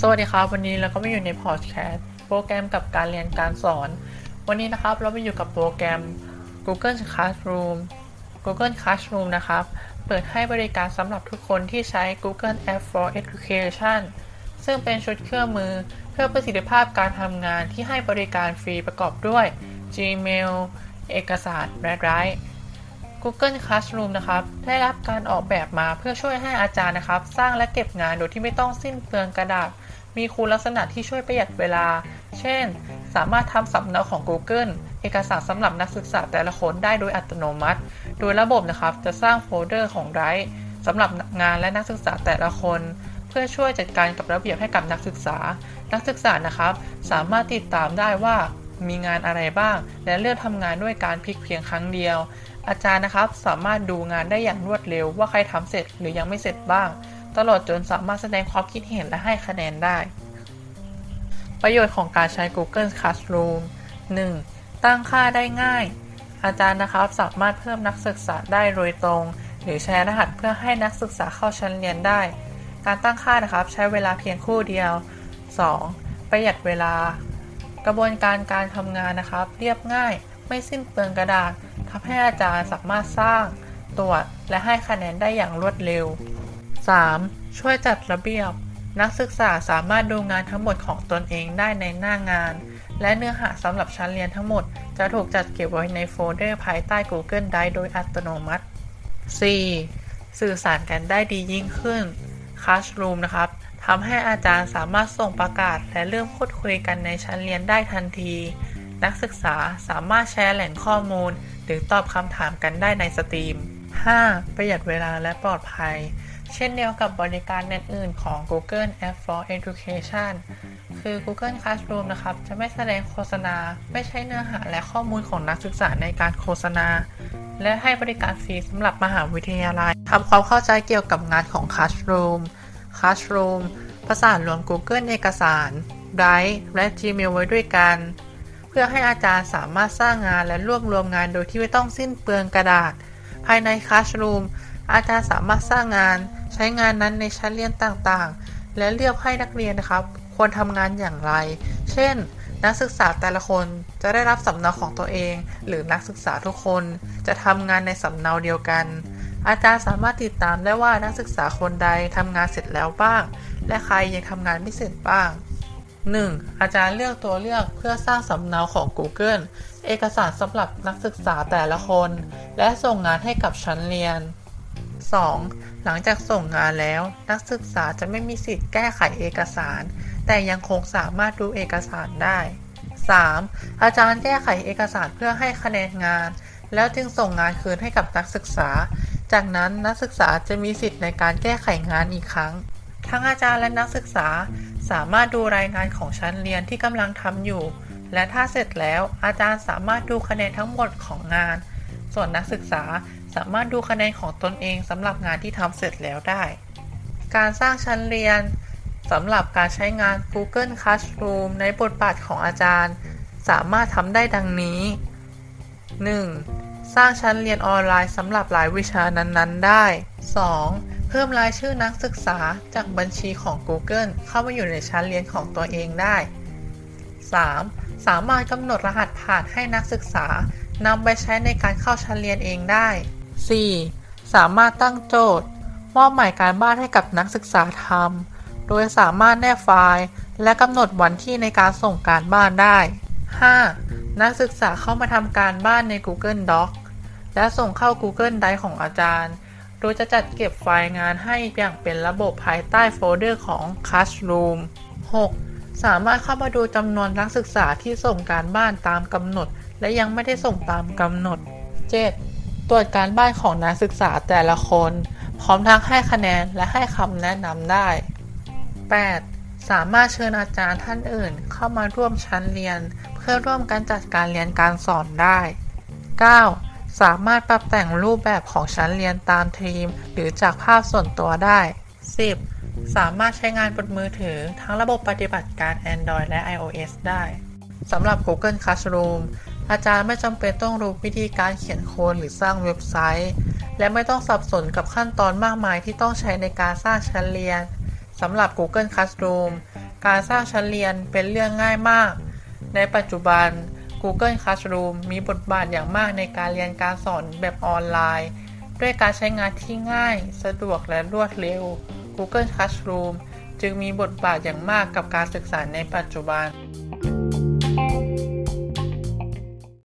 สวัสดีครับ วันนี้เราก็มาอยู่ในพอดแคสต์โปรแกรมกับการเรียนการสอน วันนี้นะครับเรามาอยู่กับโปรแกรม Google Classroom Google Classroom นะครับ เปิดให้บริการสำหรับทุกคนที่ใช้ Google App for Education ซึ่งเป็นชุดเครื่องมือเพื่อประสิทธิภาพการทำงานที่ให้บริการฟรีประกอบด้วย Gmail เอกสารและ Drive Google Classroom นะครับ ได้รับการออกแบบมาเพื่อช่วยให้อาจารย์นะครับ สร้างและเก็บงานโดยที่ไม่ต้องสิ้นเปลืองกระดาษ มีคุณลักษณะที่ช่วยประหยัดเวลา เช่น สามารถทำสำเนาของ Google เอกสารสำหรับนักศึกษาแต่ละคนได้โดยอัตโนมัติ โดยระบบนะครับจะสร้างโฟลเดอร์ของไรสำหรับงานและนักศึกษาแต่ละคน เพื่อช่วยจัดการกับระเบียบให้กับนักศึกษา นักศึกษานะครับ สามารถติดตามได้ว่ามีงานอะไรบ้าง และเลือกทำงานด้วยการพลิกเพียงครั้งเดียว อาจารย์นะครับสามารถดูงานได้อย่างรวดเร็วว่าใครทำเสร็จหรือยังไม่เสร็จบ้าง ตลอดจนสามารถแสดงความคิดเห็นและให้คะแนนได้ ประโยชน์ของการใช้ Google Classroom 1. ตั้งค่าได้ง่าย อาจารย์นะครับสามารถเพิ่มนักศึกษาได้โดยตรง หรือแชร์รหัสเพื่อให้นักศึกษาเข้าชั้นเรียนได้ การตั้งค่านะครับใช้เวลาเพียงคู่เดียว 2. ประหยัดเวลา กระบวนการการทำงานนะครับ เรียบง่าย ไม่สิ้นเปลืองกระดาษทำให้อาจารย์สามารถสร้าง ตรวจ และให้คะแนนได้อย่างรวดเร็ว 3. ช่วยจัดระเบียบ นักศึกษาสามารถดูงานทั้งหมดของตนเองได้ในหน้างาน และเนื้อหาสำหรับชั้นเรียนทั้งหมด จะถูกจัดเก็บไว้ในโฟลเดอร์ภายใต้ Google Drive โดยอัตโนมัติ 4. สื่อสารกันได้ดียิ่งขึ้น Classroom นะครับทำให้อาจารย์สามารถส่งประกาศและเริ่มพูดคุยกันในชั้นเรียนได้ทันที นักศึกษาสามารถแชร์แหล่งข้อมูล หรือตอบคำถามกันได้ในสตรีม 5. ประหยัดเวลาและปลอดภัย เช่นเดียวกับบริการอื่นๆของ Google App for Education คือ Google Classroom นะครับ จะไม่แสดงโฆษณา ไม่ใช้เนื้อหาและข้อมูลของนักศึกษาในการโฆษณา และให้บริการฟรีสำหรับมหาวิทยาลัยทำความเข้าใจเกี่ยวกับงานของ Classroom Classroom ประสานรวม Google เอกสาร Drive และ Gmail ไว้ด้วยกัน เพื่อให้อาจารย์สามารถสร้างงานและรวบรวมงานโดยที่ไม่ต้องสิ้นเปลืองกระดาษ ภายใน Classroom อาจารย์สามารถสร้างงาน ใช้งานนั้นในชั้นเรียนต่างๆ และเลือกให้นักเรียนนะครับ ควรทำงานอย่างไร เช่น นักศึกษาแต่ละคนจะได้รับสำเนาของตัวเอง หรือนักศึกษาทุกคนจะทำงานในสำเนาเดียวกัน อาจารย์สามารถติดตามได้ว่านักศึกษาคนใดทำงานเสร็จแล้วบ้าง และใครยังทำงานไม่เสร็จบ้าง 1. อาจารย์เลือกตัวเลือกเพื่อสร้างสำเนาของ Google เอกสารสำหรับนักศึกษาแต่ละคน และส่งงานให้กับชั้นเรียน 2. หลังจากส่งงานแล้ว นักศึกษาจะไม่มีสิทธิ์แก้ไขเอกสาร แต่ยังคงสามารถดูเอกสารได้ 3. อาจารย์แก้ไขเอกสารเพื่อให้คะแนนงาน แล้วจึงส่งงานคืนให้กับนักศึกษา จากนั้นนักศึกษาจะมีสิทธิ์ในการแก้ไขงานอีกครั้ง ทั้งอาจารย์และนักศึกษาสามารถดูรายงานของชั้นเรียนที่กำลังทำอยู่ และถ้าเสร็จแล้วอาจารย์สามารถดูคะแนนทั้งหมดของงาน ส่วนนักศึกษา สามารถดูคะแนนของตนเองสำหรับงานที่ทำเสร็จแล้วได้ การสร้างชั้นเรียนสำหรับการใช้งาน Google Classroom ในบทบาทของอาจารย์ สามารถทำได้ดังนี้ 1. สร้างชั้นเรียนออนไลน์สำหรับรายวิชานั้นๆ ได้ 2. เพิ่มรายชื่อนักศึกษาจากบัญชีของ Google เข้ามาอยู่ในชั้นเรียนของตัวเองได้ 3. สามารถกำหนดรหัสผ่านให้นักศึกษานำไปใช้ในการเข้าชั้นเรียนเองได้ 4. สามารถตั้งโจทย์ มอบหมายการบ้านให้กับนักศึกษาทำ โดยสามารถแนบไฟล์ และกำหนดวันที่ในการส่งการบ้านได้ 5. นักศึกษาเข้ามาทำการบ้านใน Google Doc และส่งเข้า Google Drive ของอาจารย์ โดยจะจัดเก็บไฟล์งานให้อย่างเป็นระบบภายใต้โฟลเดอร์ของ Classroom 6. สามารถเข้ามาดูจำนวนนักศึกษาที่ส่งการบ้านตามกำหนด และยังไม่ได้ส่งตามกำหนด 7. ตรวจการบ้านของนักศึกษาแต่ละคน พร้อมทั้งให้คะแนนและให้คำแนะนำได้ 8. สามารถเชิญอาจารย์ท่านอื่น เข้ามาร่วมชั้นเรียน เพื่อร่วมกันจัดการเรียนการสอนได้ 9. สามารถปรับแต่งรูปแบบของชั้นเรียนตามทีม หรือจากภาพส่วนตัวได้ 10. สามารถใช้งานบนมือถือทั้งระบบปฏิบัติการ Android และ iOS ได้สำหรับ Google Classroom อาจารย์ไม่จำเป็นต้องรู้วิธีการเขียนโค้ดหรือสร้างเว็บไซต์ และไม่ต้องสับสนกับขั้นตอนมากมายที่ต้องใช้ในการสร้างชั้นเรียนสำหรับ Google Classroom การสร้างชั้นเรียนเป็นเรื่องง่ายมาก ในปัจจุบัน Google Classroom มีบทบาทอย่างมากในการเรียนการสอนแบบออนไลน์ ด้วยการใช้งานที่ง่าย สะดวกและรวดเร็ว Google Classroom จึงมีบทบาทอย่างมากกับการศึกษาในปัจจุบัน